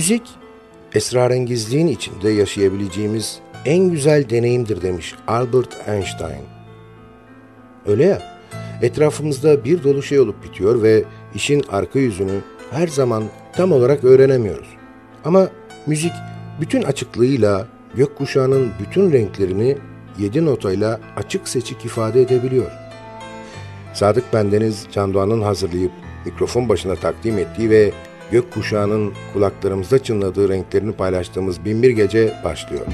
Müzik, esrarengizliğin içinde yaşayabileceğimiz en güzel deneyimdir demiş Albert Einstein. Öyle ya, etrafımızda bir dolu şey olup bitiyor ve işin arka yüzünü her zaman tam olarak öğrenemiyoruz. Ama müzik bütün açıklığıyla gökkuşağının bütün renklerini yedi notayla açık seçik ifade edebiliyor. Sadık Bendeniz Can Doğan'ın hazırlayıp mikrofon başına takdim ettiği ve gök kuşağının kulaklarımızda çınladığı renklerini paylaştığımız binbir gece başlıyor.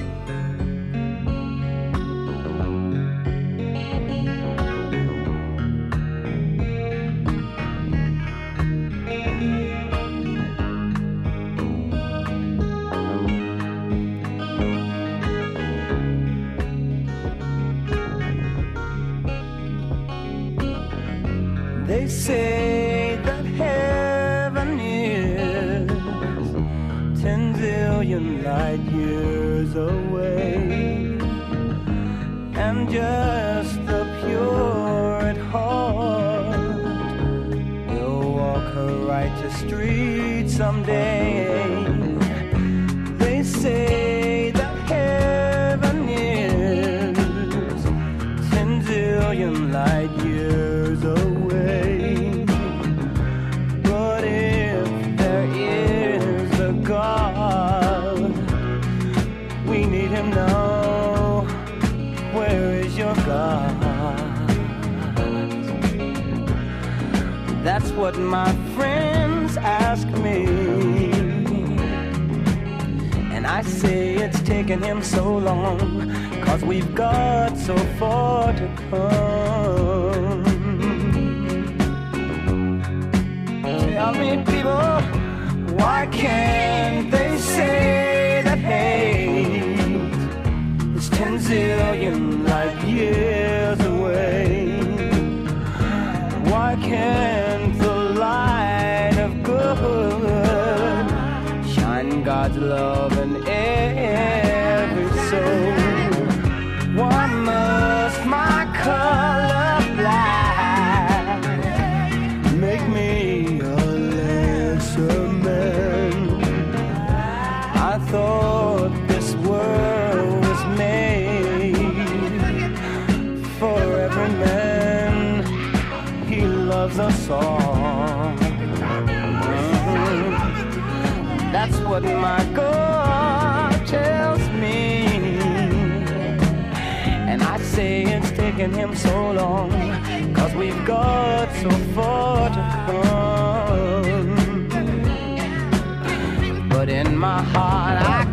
my friends ask me. And I say it's taken him so long, cause we've got so far to come. Tell me, people, why can't they say that hate is 10 zillion? taking him so long? Cause we've got so far to come. But in my heart, I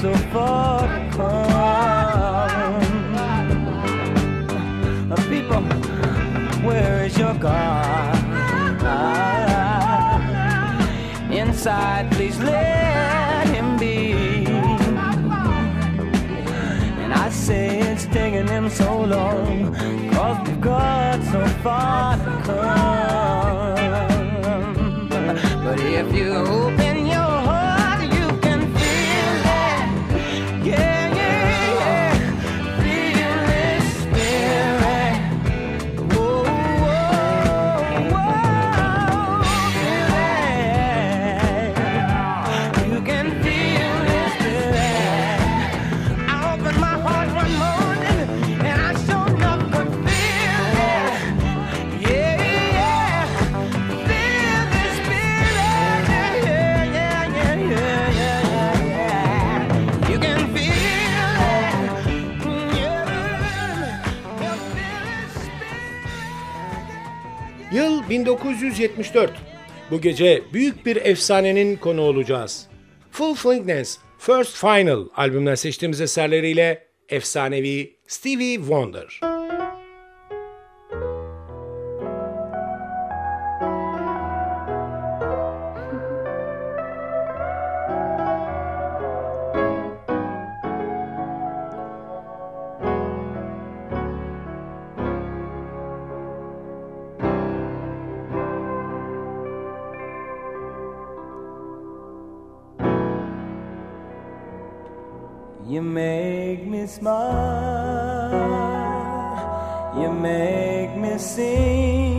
so far to come. Uh, people, where is your God? Inside, please let him be. And I say it's taking him so long, cause we've got so far to come. But if you 1974. Bu gece büyük bir efsanenin konu olacağız. Full Flingness First Final albümden seçtiğimiz eserleriyle efsanevi Stevie Wonder. smile, you make me sing.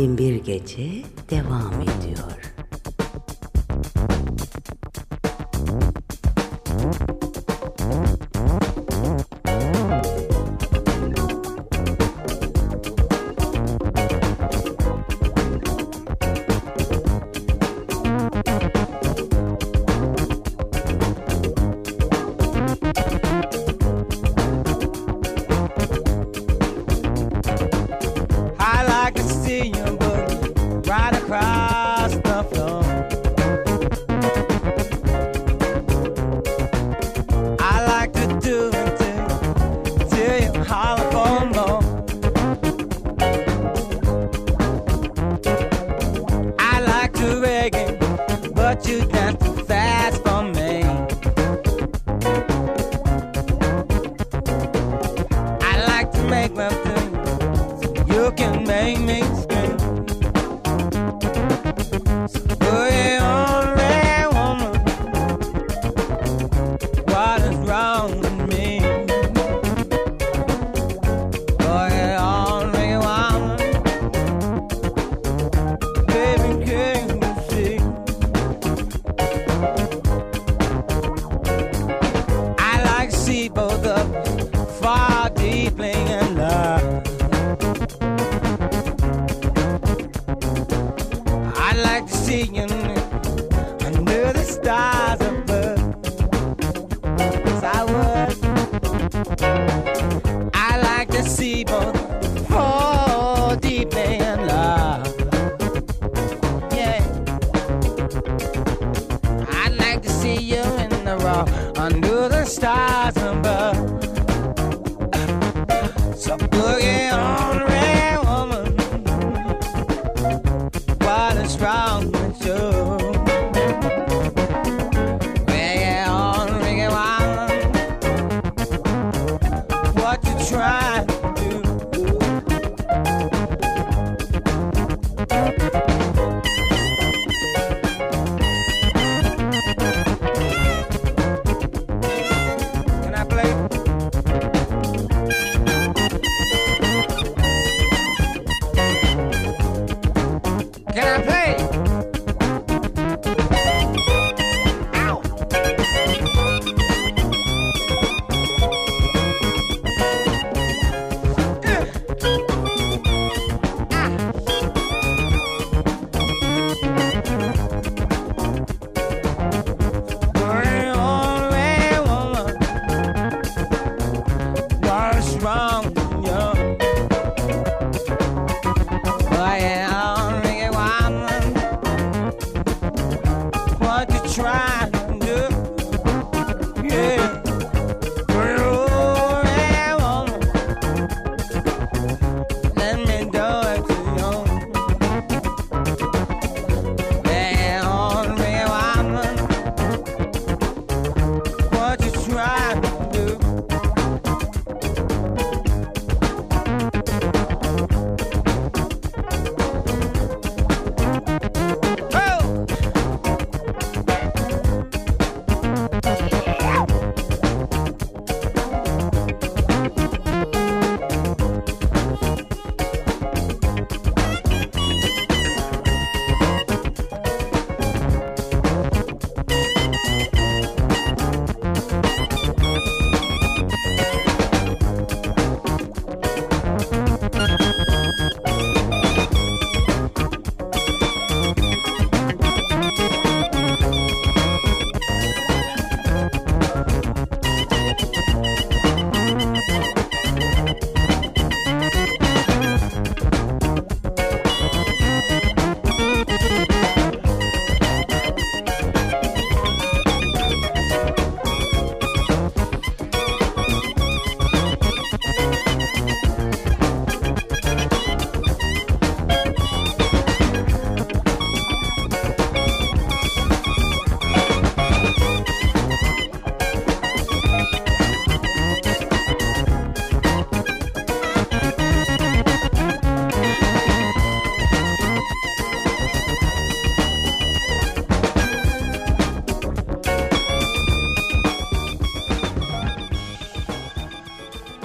bin bir gece devam ediyor.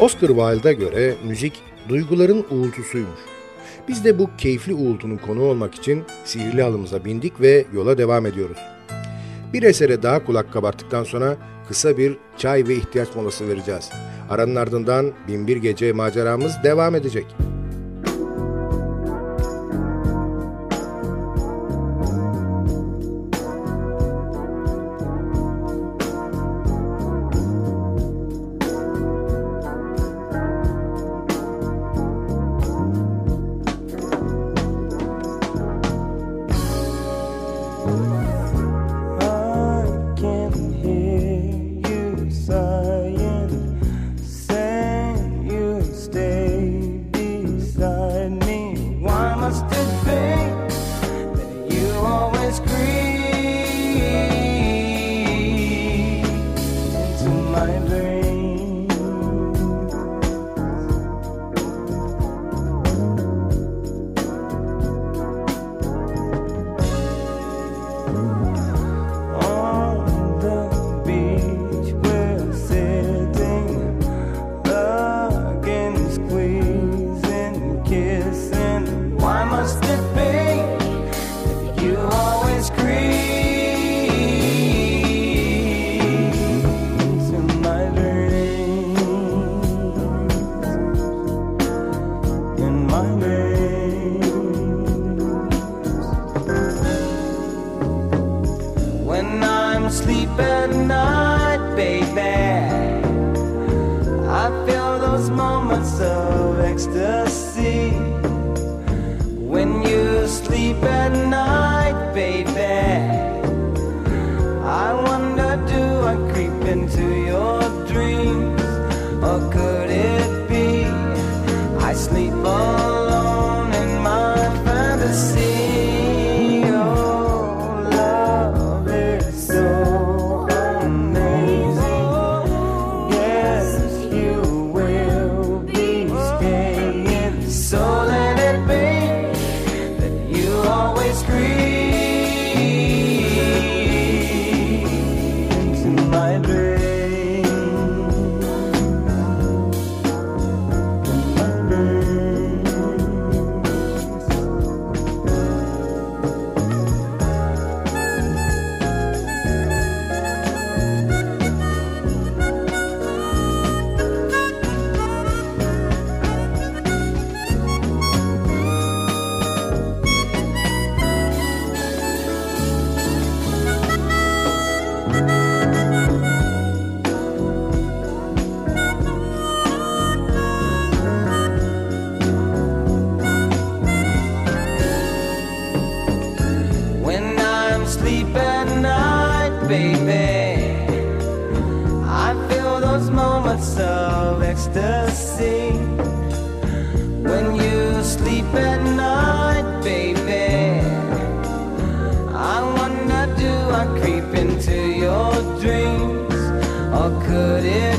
Oscar Wilde'a göre müzik duyguların uğultusuymuş. Biz de bu keyifli uğultunun konu olmak için sihirli alımıza bindik ve yola devam ediyoruz. Bir esere daha kulak kabarttıktan sonra kısa bir çay ve ihtiyaç molası vereceğiz. Aranın ardından Binbir Gece maceramız devam edecek. could it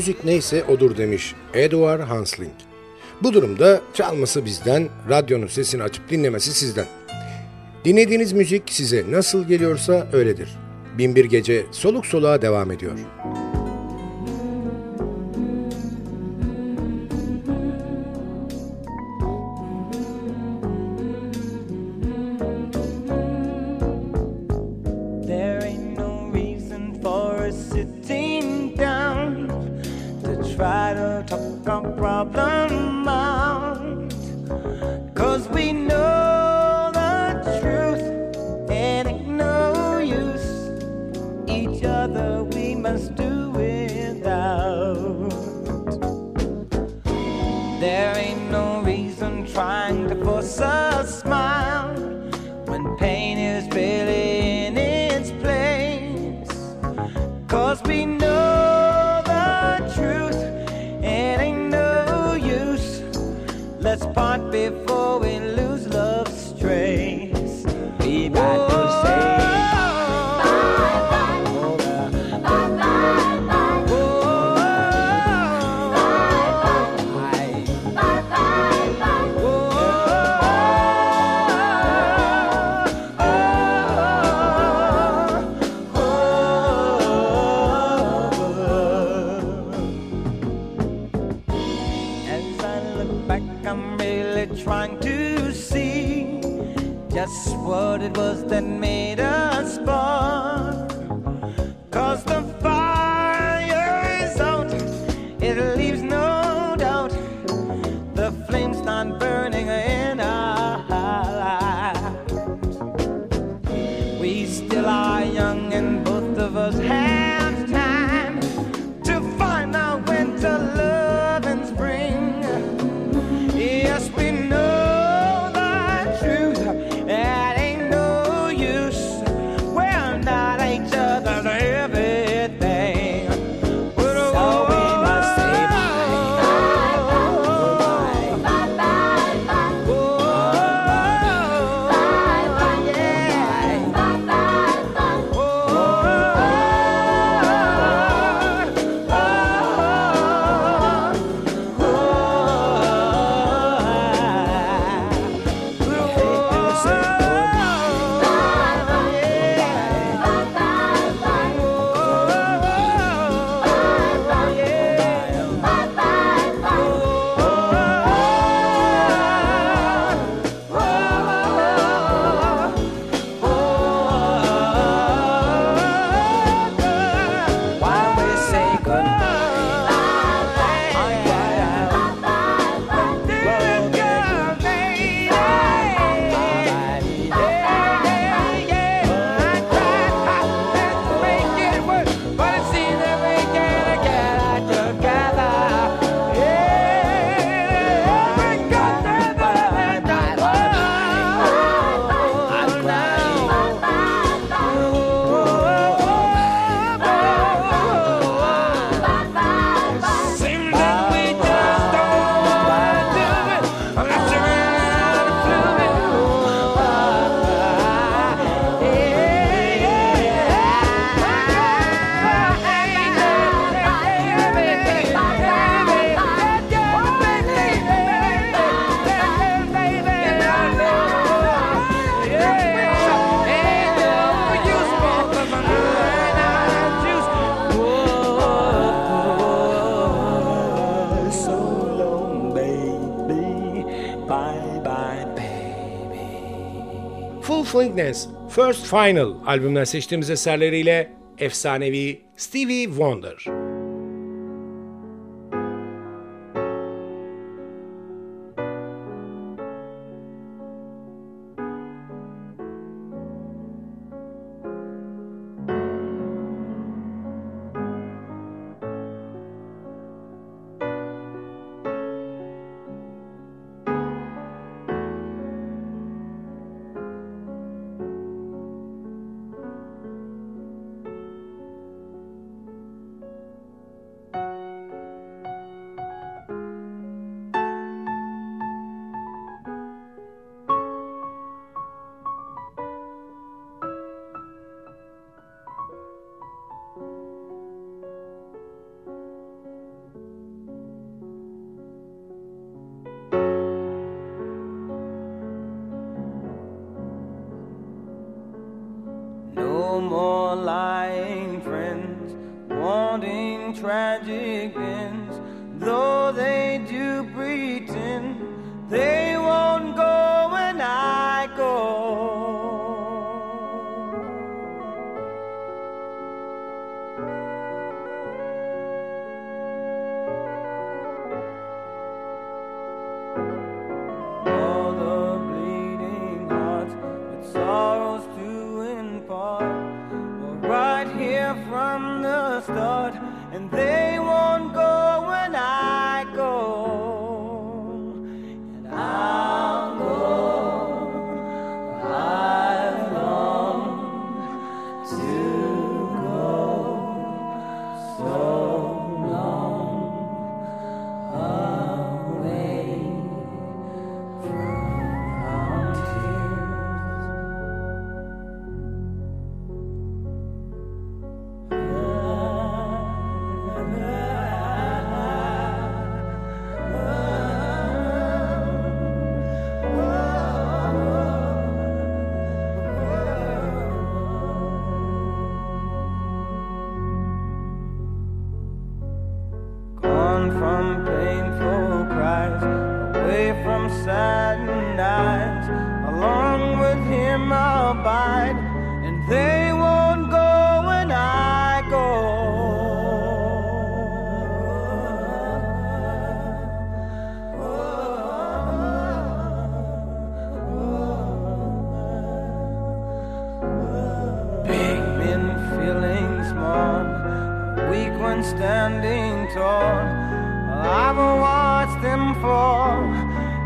müzik neyse odur demiş Edward Hansling. Bu durumda çalması bizden, radyonun sesini açıp dinlemesi sizden. Dinlediğiniz müzik size nasıl geliyorsa öyledir. Binbir Gece soluk soluğa devam ediyor. First Final albümden seçtiğimiz eserleriyle efsanevi Stevie Wonder. no more lying friends wanting tragic ends, though they do pretend they.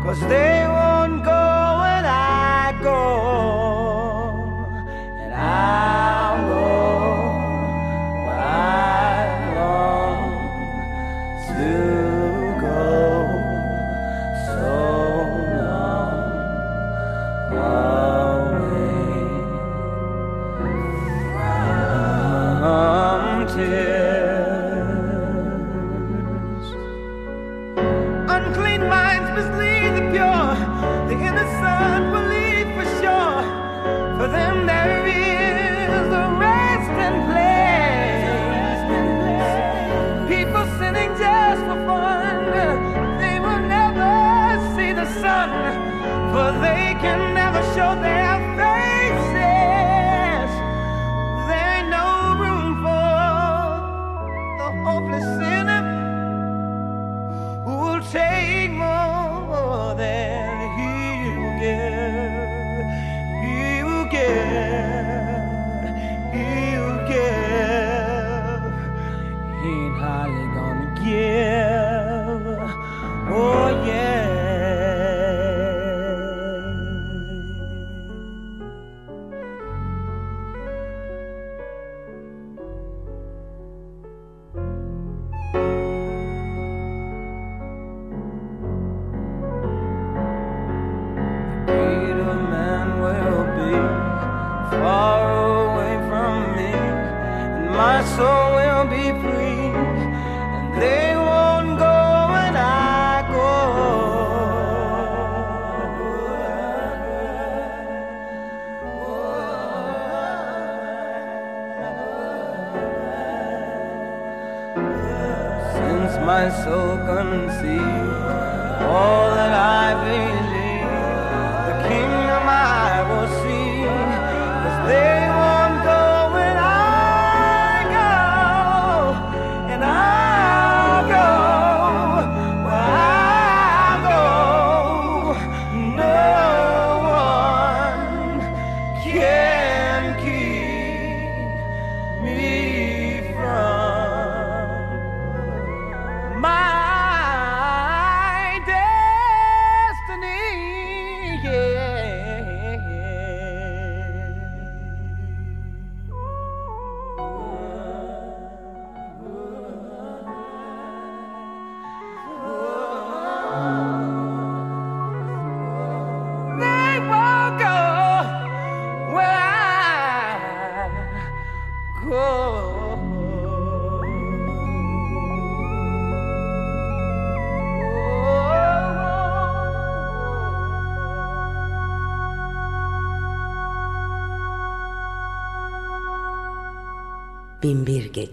Cause they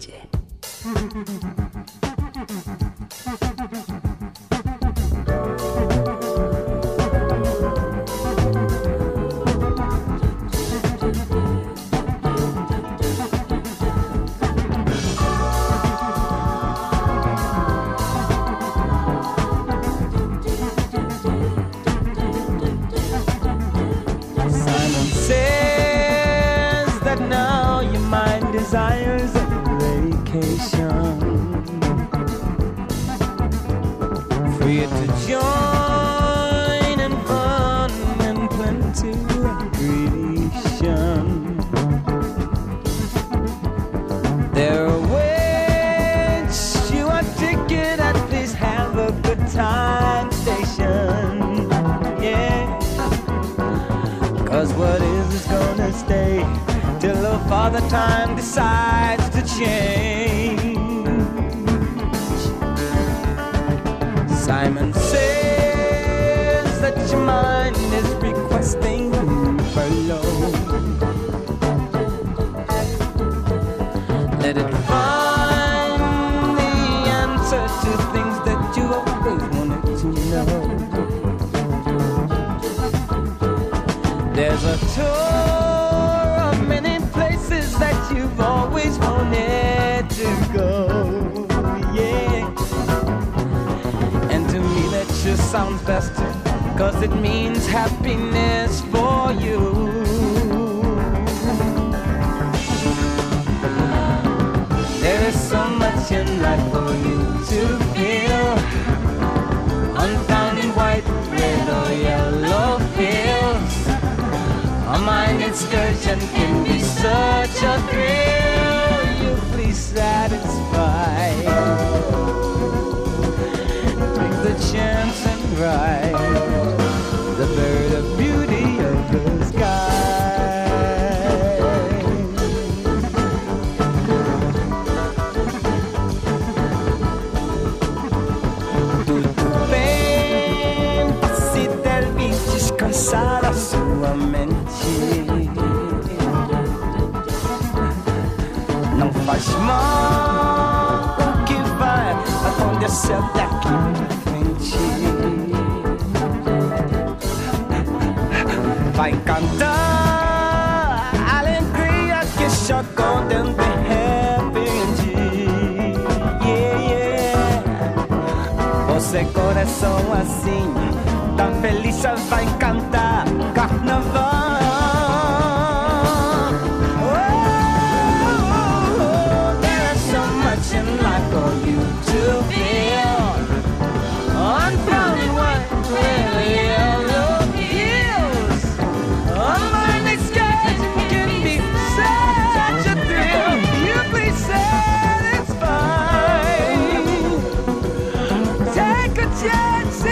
Simon Free to join in fun and plenty recreation. There ways you are ticket at least have a good time station. Yeah. Cause what is is gonna stay till the father time decides to change. Simon says that your mind is requesting below. Let it find the answer to things that you always wanted to know. There's a tour of many places that you've always wanted just sounds best. Cause it means happiness for you. There is so much in life for you to feel. Unfound in white, red, or yellow fields. A mind excursion can be such a thrill. You please satisfy. Chance cantar carnaval. Oh, there's so much in life for you to feel. Yellow heels. On my can be such a thrill. You please. Take a chance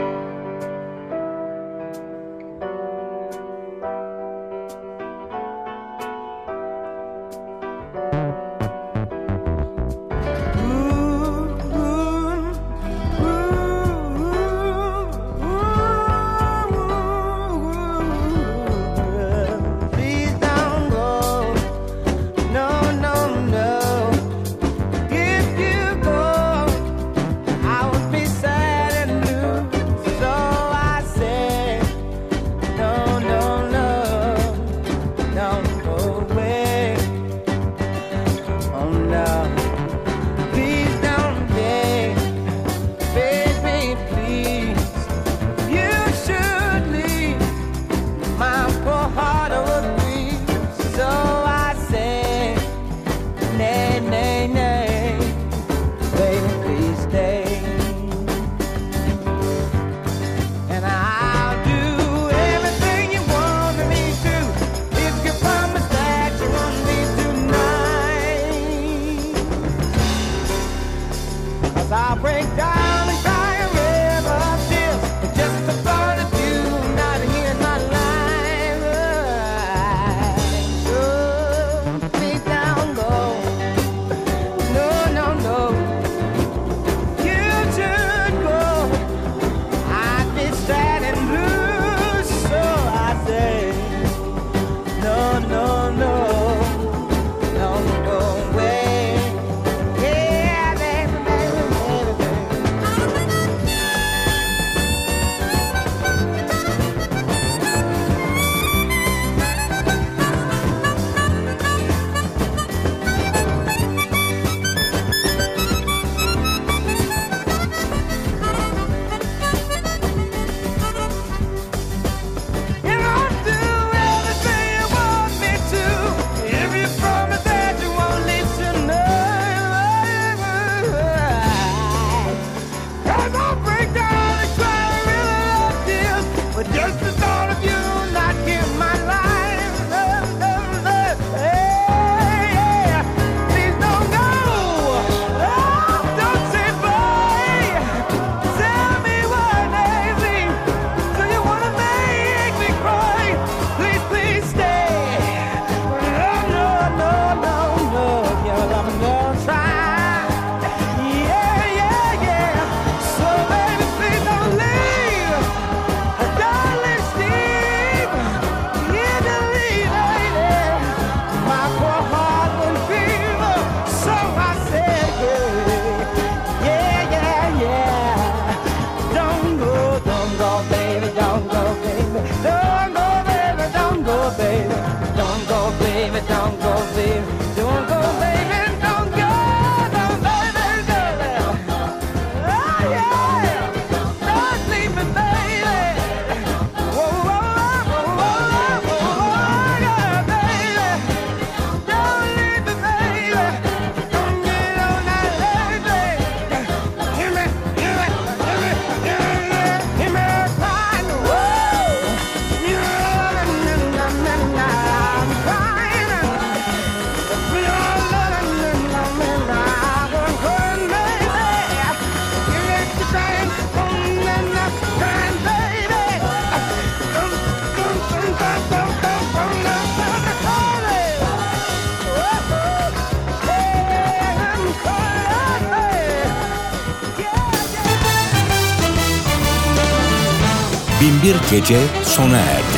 Gece sona erdi.